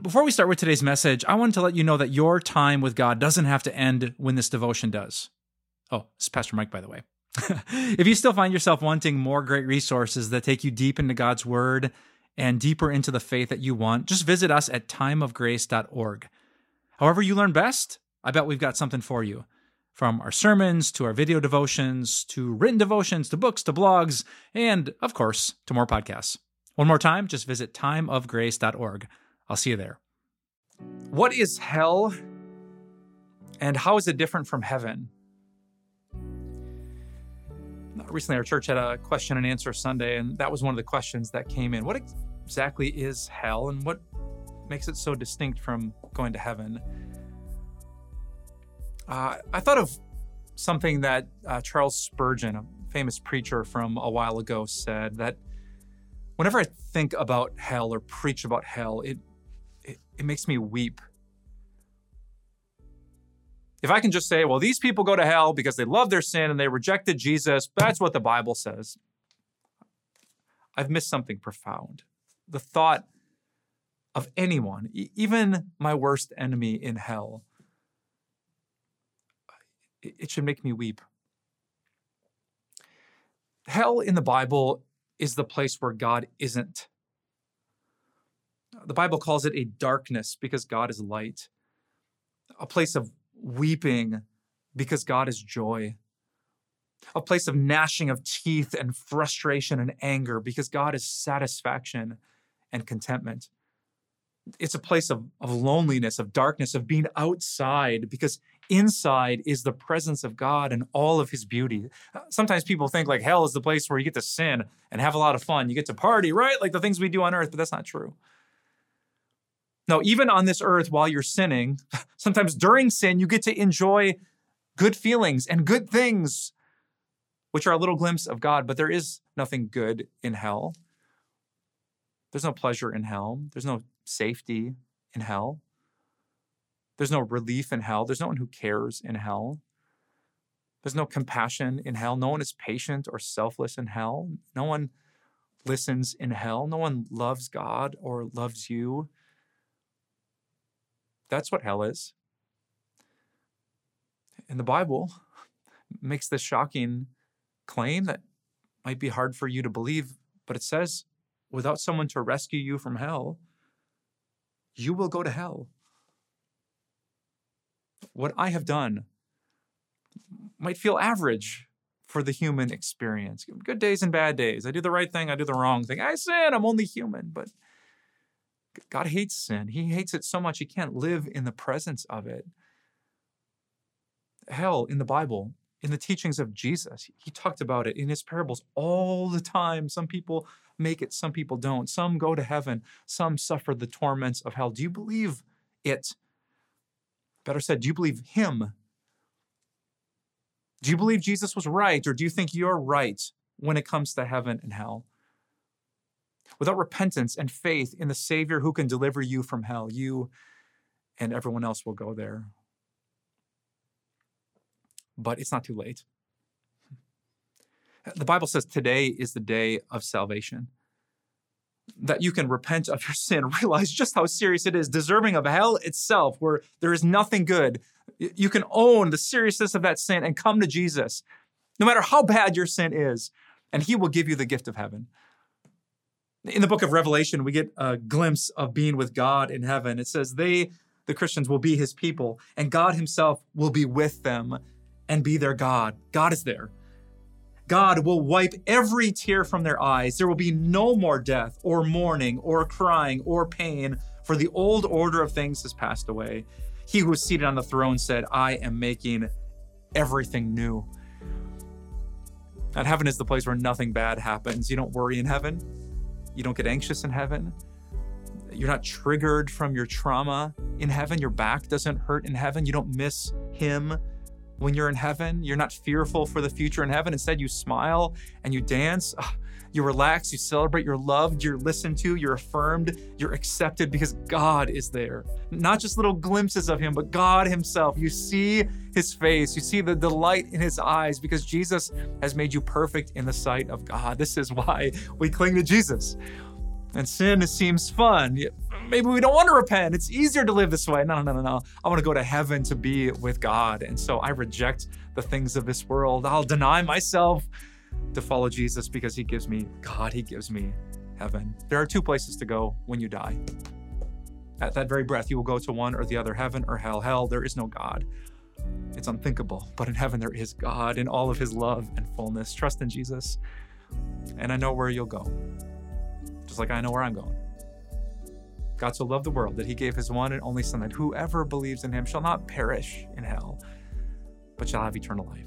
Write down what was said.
Before we start with today's message, I wanted to let you know that your time with God doesn't have to end when this devotion does. Oh, it's Pastor Mike, by the way. if you still find yourself wanting more great resources that take you deep into God's Word and deeper into the faith that you want, just visit us at timeofgrace.org. However, you learn best, I bet we've got something for you. From our sermons to our video devotions to written devotions to books to blogs, and of course, to more podcasts. One more time, just visit timeofgrace.org. I'll see you there. What is hell and how is it different from heaven? Recently, our church had a question and answer Sunday, and that was one of the questions that came in. What exactly is hell and what makes it so distinct from going to heaven? Uh, I thought of something that uh, Charles Spurgeon, a famous preacher from a while ago, said that whenever I think about hell or preach about hell, it, it, it makes me weep. If I can just say, well, these people go to hell because they love their sin and they rejected Jesus, that's what the Bible says. I've missed something profound. The thought of anyone, even my worst enemy in hell, it should make me weep. Hell in the Bible is the place where God isn't. The Bible calls it a darkness because God is light, a place of weeping because God is joy, a place of gnashing of teeth and frustration and anger because God is satisfaction and contentment. It's a place of, of loneliness, of darkness, of being outside because inside is the presence of God and all of his beauty. Sometimes people think like hell is the place where you get to sin and have a lot of fun. You get to party, right? Like the things we do on earth, but that's not true. No, even on this earth while you're sinning, sometimes during sin, you get to enjoy good feelings and good things, which are a little glimpse of God, but there is nothing good in hell. There's no pleasure in hell. There's no safety in hell. There's no relief in hell. There's no one who cares in hell. There's no compassion in hell. No one is patient or selfless in hell. No one listens in hell. No one loves God or loves you. That's what hell is. And the Bible makes this shocking claim that might be hard for you to believe, but it says without someone to rescue you from hell, you will go to hell what I have done might feel average for the human experience. Good days and bad days. I do the right thing, I do the wrong thing. I sin, I'm only human. But God hates sin. He hates it so much he can't live in the presence of it. Hell in the Bible, in the teachings of Jesus, he talked about it in his parables all the time. Some people make it, some people don't. Some go to heaven, some suffer the torments of hell. Do you believe it? Better said, do you believe him? Do you believe Jesus was right, or do you think you're right when it comes to heaven and hell? Without repentance and faith in the Savior who can deliver you from hell, you and everyone else will go there. But it's not too late. The Bible says today is the day of salvation that you can repent of your sin, realize just how serious it is, deserving of hell itself, where there is nothing good. You can own the seriousness of that sin and come to Jesus, no matter how bad your sin is, and He will give you the gift of heaven. In the book of Revelation, we get a glimpse of being with God in heaven. It says, They, the Christians, will be His people, and God Himself will be with them and be their God. God is there. God will wipe every tear from their eyes. There will be no more death or mourning or crying or pain, for the old order of things has passed away. He who was seated on the throne said, I am making everything new. And heaven is the place where nothing bad happens. You don't worry in heaven, you don't get anxious in heaven. You're not triggered from your trauma in heaven. Your back doesn't hurt in heaven. You don't miss him when you're in heaven. You're not fearful for the future in heaven. Instead, you smile and you dance. Ah, You relax, you celebrate, you're loved, you're listened to, you're affirmed, you're accepted because God is there. Not just little glimpses of Him, but God Himself. You see His face, you see the delight in His eyes because Jesus has made you perfect in the sight of God. This is why we cling to Jesus. And sin seems fun. Maybe we don't want to repent. It's easier to live this way. No, no, no, no. I want to go to heaven to be with God. And so I reject the things of this world. I'll deny myself to follow Jesus because he gives me God, he gives me heaven. There are two places to go when you die. At that very breath, you will go to one or the other, heaven or hell. Hell, there is no God. It's unthinkable. But in heaven, there is God in all of his love and fullness. Trust in Jesus. And I know where you'll go, just like I know where I'm going. God so loved the world that he gave his one and only Son, that whoever believes in him shall not perish in hell, but shall have eternal life.